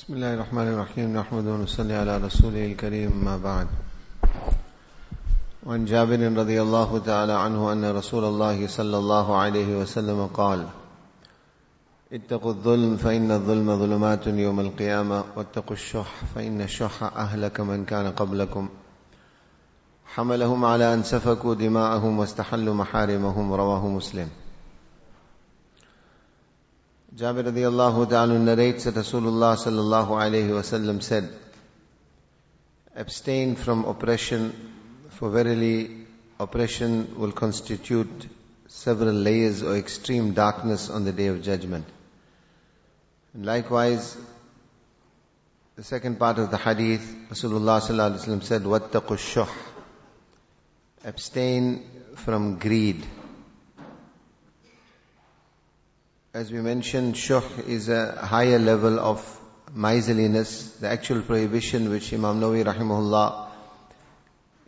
بسم الله الرحمن الرحيم نحمد ونصلي على رسوله الكريم ما بعد وعن جابر رضي الله تعالى عنه أن رسول الله صلى الله عليه وسلم قال اتقوا الظلم فإن الظلم ظلمات يوم القيامة واتقوا الشح فإن الشح أهلك من كان قبلكم حملهم على أن سفكوا دماءهم واستحلوا محارمهم رواه مسلم Jabir radiallahu ta'ala narrates that Rasulullah sallallahu alayhi wasallam said, Abstain from oppression, for verily oppression will constitute several layers or extreme darkness on the day of judgment. And likewise, the second part of the hadith, Rasulullah sallallahu alayhi wasallam said, وَاتَّقُوا الشُّحْ Abstain from greed. As we mentioned, shuh is a higher level of miserliness. The actual prohibition which Imam Nawawi rahimahullah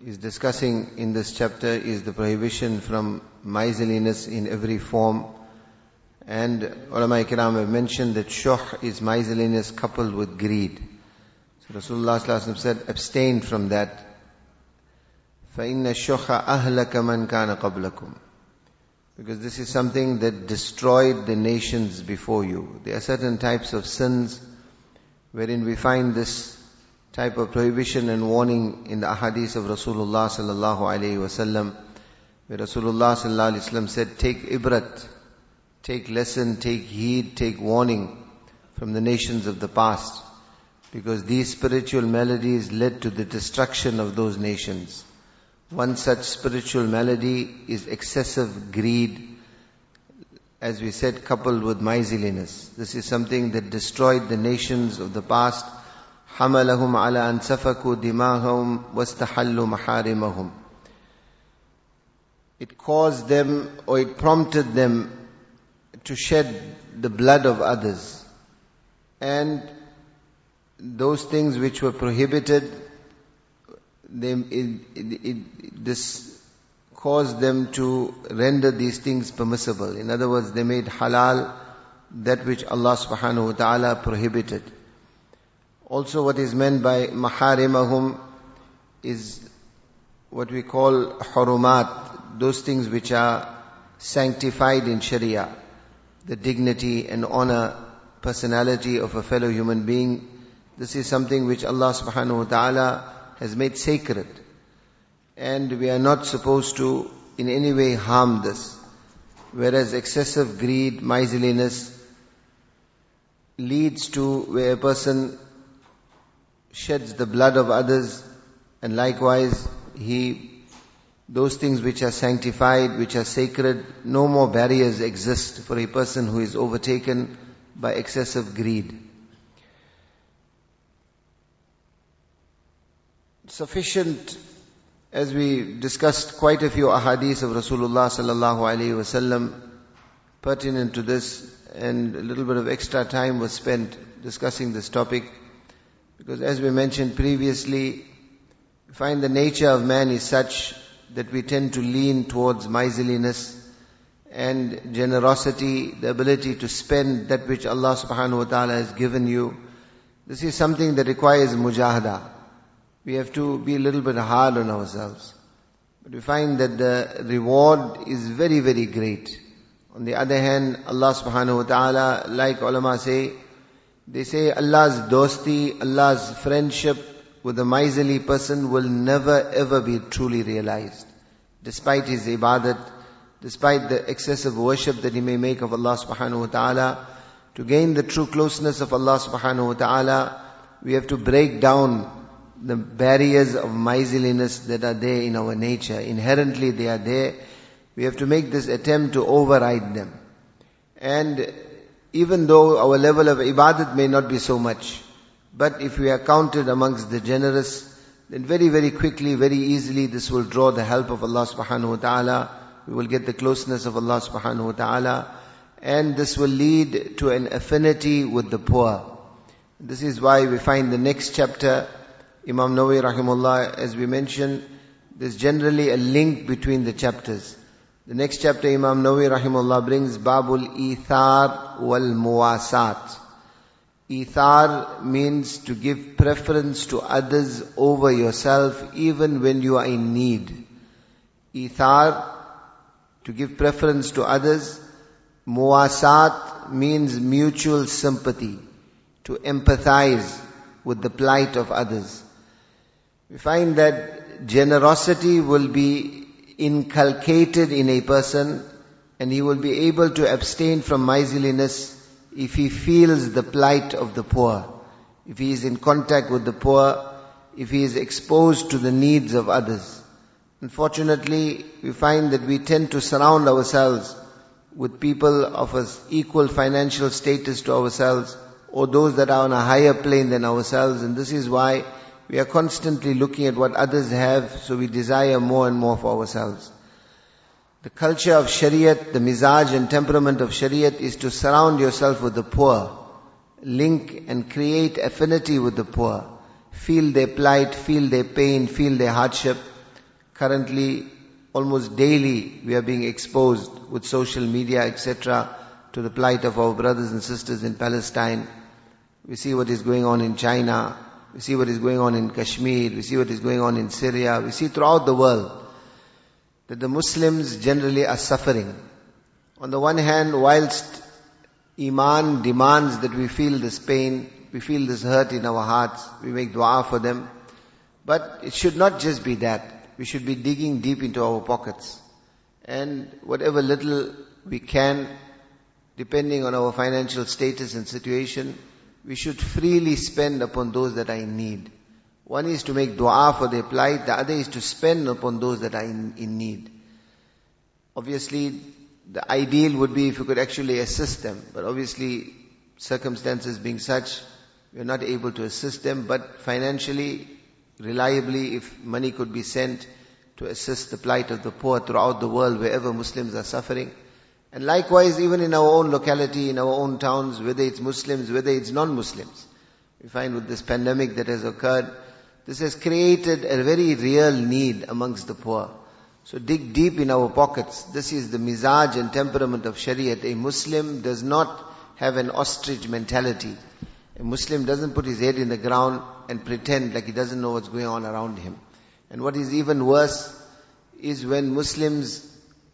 is discussing in this chapter is the prohibition from miserliness in every form. And ulama kiram have mentioned that shuh is miserliness coupled with greed. So Rasulullah said, abstain from that. فَإِنَّ الشُّحَ أَهْلَكَ مَنْ كَانَ قَبْلَكُمْ because this is something that destroyed the nations before you. There are certain types of sins wherein we find this type of prohibition and warning in the ahadith of Rasulullah sallallahu alaihi wasallam, where Rasulullah sallallahu alaihi wasallam said, "Take ibrat, take lesson, take heed, take warning from the nations of the past, because these spiritual maladies led to the destruction of those nations." One such spiritual malady is excessive greed, as we said, coupled with miserliness. This is something that destroyed the nations of the past. حملهم على أن سفكوا دماءهم واستحلوا محارمهم. It caused them or it prompted them to shed the blood of others. And those things which were prohibited they, it, it, this caused them to render these things permissible. In other words, they made halal that which Allah subhanahu wa ta'ala prohibited. Also what is meant by maharimahum is what we call hurumat, those things which are sanctified in Sharia, the dignity and honor, personality of a fellow human being. This is something which Allah subhanahu wa ta'ala has made sacred. And we are not supposed to in any way harm this. Whereas excessive greed, miserliness leads to where a person sheds the blood of others and likewise he, those things which are sanctified, which are sacred, no more barriers exist for a person who is overtaken by excessive greed. Sufficient as we discussed quite a few ahadith of Rasulullah sallallahu alaihi wasallam pertinent to this and a little bit of extra time was spent discussing this topic because as we mentioned previously we find the nature of man is such that we tend to lean towards miserliness and generosity, the ability to spend that which Allah subhanahu wa ta'ala has given you. This is something that requires mujahada we have to be a little bit hard on ourselves. But we find that the reward is very, very great. On the other hand, Allah subhanahu wa ta'ala, like ulama say, they say Allah's dosti, Allah's friendship with a miserly person will never ever be truly realized. Despite his ibadat, despite the excessive worship that he may make of Allah subhanahu wa ta'ala, to gain the true closeness of Allah subhanahu wa ta'ala, we have to break down the barriers of miserliness that are there in our nature. Inherently they are there. We have to make this attempt to override them. And even though our level of ibadat may not be so much, but if we are counted amongst the generous, then very, very quickly, very easily, this will draw the help of Allah subhanahu wa ta'ala. We will get the closeness of Allah subhanahu wa ta'ala. And this will lead to an affinity with the poor. This is why we find the next chapter, Imam Nawawi rahimullah, as we mentioned, there's generally a link between the chapters. The next chapter Imam Nawawi rahimullah brings Babul Ithar wal Muwasat. Ithar means to give preference to others over yourself even when you are in need. Ithar, to give preference to others. Muasat means mutual sympathy, to empathize with the plight of others. We find that generosity will be inculcated in a person and he will be able to abstain from miserliness if he feels the plight of the poor, if he is in contact with the poor, if he is exposed to the needs of others. Unfortunately, we find that we tend to surround ourselves with people of an equal financial status to ourselves or those that are on a higher plane than ourselves and this is why we are constantly looking at what others have so we desire more and more for ourselves. The culture of Shariat, the mizaj and temperament of Shariat is to surround yourself with the poor, link and create affinity with the poor, feel their plight, feel their pain, feel their hardship. Currently, almost daily, we are being exposed with social media, etc., to the plight of our brothers and sisters in Palestine. We see what is going on in China. We see what is going on in Kashmir. We see what is going on in Syria. We see throughout the world that the Muslims generally are suffering. On the one hand, whilst Iman demands that we feel this pain, we feel this hurt in our hearts, we make dua for them. But it should not just be that. We should be digging deep into our pockets. And whatever little we can, depending on our financial status and situation, we should freely spend upon those that are in need. One is to make dua for their plight, the other is to spend upon those that are in, in need. Obviously, the ideal would be if you could actually assist them, but obviously, circumstances being such, we are not able to assist them, but financially, reliably, if money could be sent to assist the plight of the poor throughout the world, wherever Muslims are suffering. And likewise, even in our own locality, in our own towns, whether it's Muslims, whether it's non-Muslims. We find with this pandemic that has occurred, this has created a very real need amongst the poor. So dig deep in our pockets. This is the mizaj and temperament of Shariat. A Muslim does not have an ostrich mentality. A Muslim doesn't put his head in the ground and pretend like he doesn't know what's going on around him. And what is even worse is when Muslims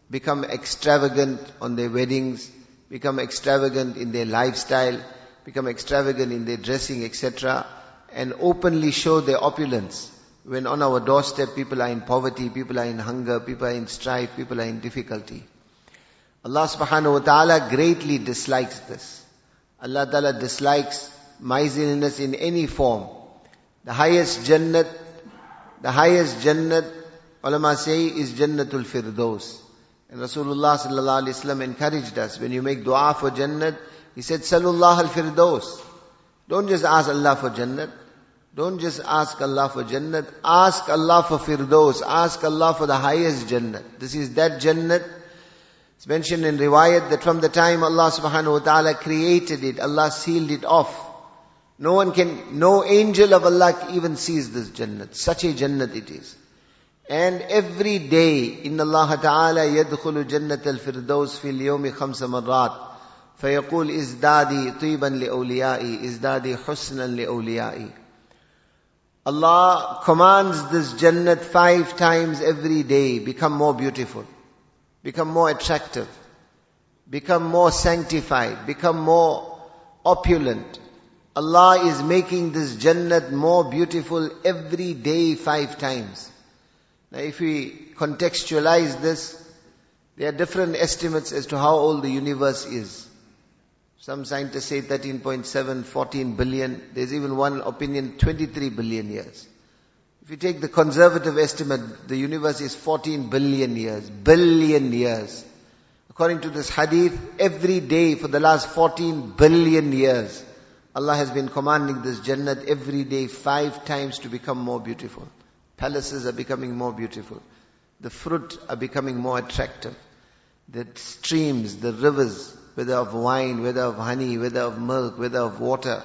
become extravagant on their weddings, become extravagant in their lifestyle, become extravagant in their dressing, etc and openly show their opulence. When on our doorstep people are in poverty, people are in hunger, people are in strife, people are in difficulty. Allah subhanahu wa ta'ala greatly dislikes this. Allah ta'ala dislikes miserliness in any form. The highest jannat, the highest jannat, ulama say is jannatul firdaus. And Rasulullah sallallahu alaihi wasallam encouraged us, when you make dua for jannat, he said, Salullah al-firdaus. Don't just ask Allah for Jannat. Don't just ask Allah for Jannat. Ask Allah for Firdaus. Ask Allah for the highest Jannat. This is that Jannat. It's mentioned in riwayat that from the time Allah subhanahu wa ta'ala created it, Allah sealed it off. No one can, no angel of Allah even sees this Jannat. Such a Jannat it is. And every day, in Allah Ta'ala يدخل جنة الفردوس في اليوم خمس مرات. فيقول ازدادي طيبا لأوليائي ازدادي حسنا لأوليائي Allah commands this Jannat five times every day, become more beautiful, become more attractive, become more sanctified, become more opulent. Allah is making this Jannat more beautiful every day five times. Now if we contextualize this, there are different estimates as to how old the universe is. Some scientists say 13.7, 14 billion. There's even one opinion, 23 billion years. If you take the conservative estimate, the universe is 14 billion years. Billion years. According to this hadith, every day for the last 14 billion years, Allah has been commanding this Jannat every day five times to become more beautiful. Palaces are becoming more beautiful. The fruit are becoming more attractive. The streams, the rivers, whether of wine, whether of honey, whether of milk, whether of water,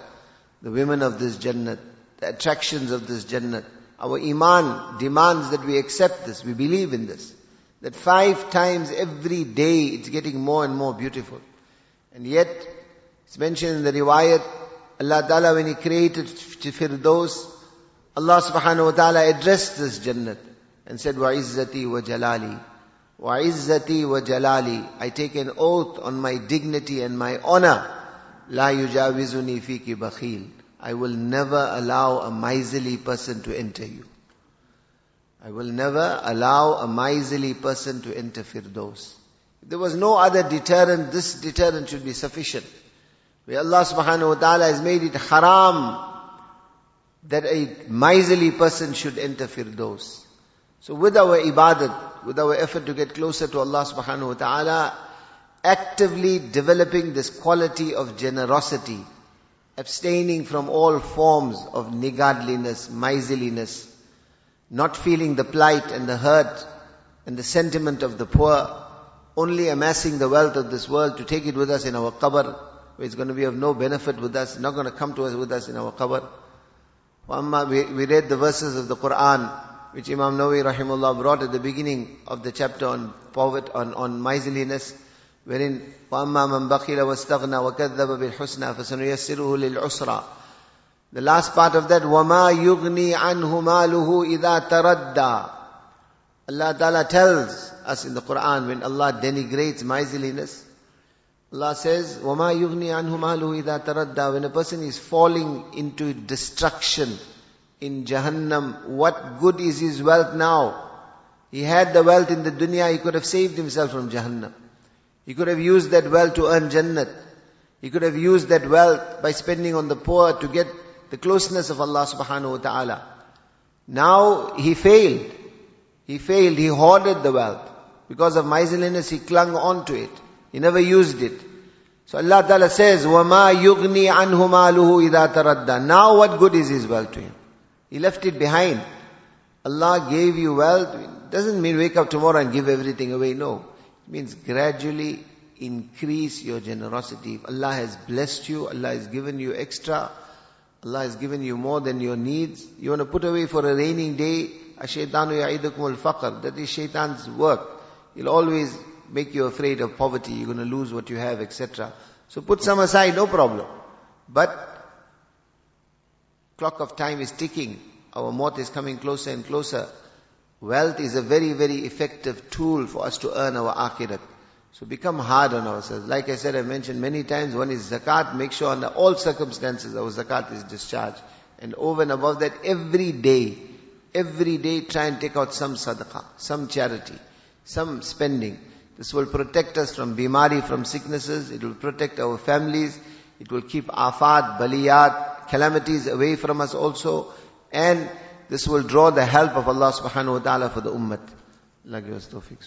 the women of this Jannat, the attractions of this Jannat. Our Iman demands that we accept this, we believe in this. That five times every day it's getting more and more beautiful. And yet, it's mentioned in the riwayat Allah Ta'ala when He created Firdaus, Allah subhanahu wa ta'ala addressed this Jannat and said, وَعِزَّتِي وَجَلَالِي وَعِزَّتِي وَجَلَالِي I take an oath on my dignity and my honor. لَا يُجَاوِزُنِي فِيكِ بَخِيلٍ I will never allow a miserly person to enter you. I will never allow a miserly person to enter Firdaus. If there was no other deterrent, this deterrent should be sufficient. Where Allah subhanahu wa ta'ala has made it haram that a miserly person should enter Firdaus. So with our ibadat, with our effort to get closer to Allah subhanahu wa ta'ala, actively developing this quality of generosity, abstaining from all forms of niggardliness, miserliness, not feeling the plight and the hurt and the sentiment of the poor, only amassing the wealth of this world to take it with us in our qabr, where it's going to be of no benefit with us, not going to come to us with us in our qabr. We read the verses of the Quran, which Imam Nawawi rahimullah brought at the beginning of the chapter on poverty, on, on miserliness, wherein وَأَمَّا مَنْ بَخِلَ وَاسْتَغْنَى وَكَذَّبَ بِالْحُسْنَى فَسَنُيَسِّرُهُ لِلْعُسْرَى The last part of that, وَمَا يُغْنِي عَنْهُ مَالُهُ إِذَا تَرَدَّى Allah Ta'ala tells us in the Quran when Allah denigrates miserliness, Allah says, وَمَا يُغْنِي عَنْهُ مَالُهُ إِذَا تَرَدَّى When a person is falling into destruction, in Jahannam, what good is his wealth now? He had the wealth in the dunya, he could have saved himself from Jahannam. He could have used that wealth to earn Jannat. He could have used that wealth by spending on the poor to get the closeness of Allah subhanahu wa ta'ala. Now he failed. He failed, he hoarded the wealth. Because of miserliness, he clung on to it. He never used it. So Allah Ta'ala says, وَمَا يُغْنِي عَنْهُ مَالُهُ إِذَا تَرَدَّى Now what good is his wealth to him? He left it behind. Allah gave you wealth. Doesn't mean wake up tomorrow and give everything away. No. It means gradually increase your generosity. If Allah has blessed you, Allah has given you extra, Allah has given you more than your needs. You want to put away for a raining day, Ashaitanu ya'idukum al-faqr. That is shaitan's work. He'll always make you afraid of poverty. You're going to lose what you have, etc. So put some aside, no problem. But clock of time is ticking. Our maut is coming closer and closer. Wealth is a very, very effective tool for us to earn our akhirat. So become hard on ourselves. Like I said, I mentioned many times, one is zakat. Make sure under all circumstances our zakat is discharged. And over and above that, every day, every day try and take out some sadaqah, some charity, some spending. This will protect us from bimari, from sicknesses. It will protect our families. It will keep afat, baliyat, calamities away from us also. And this will draw the help of Allah subhanahu wa ta'ala for the ummah. Allah give us tawfiq,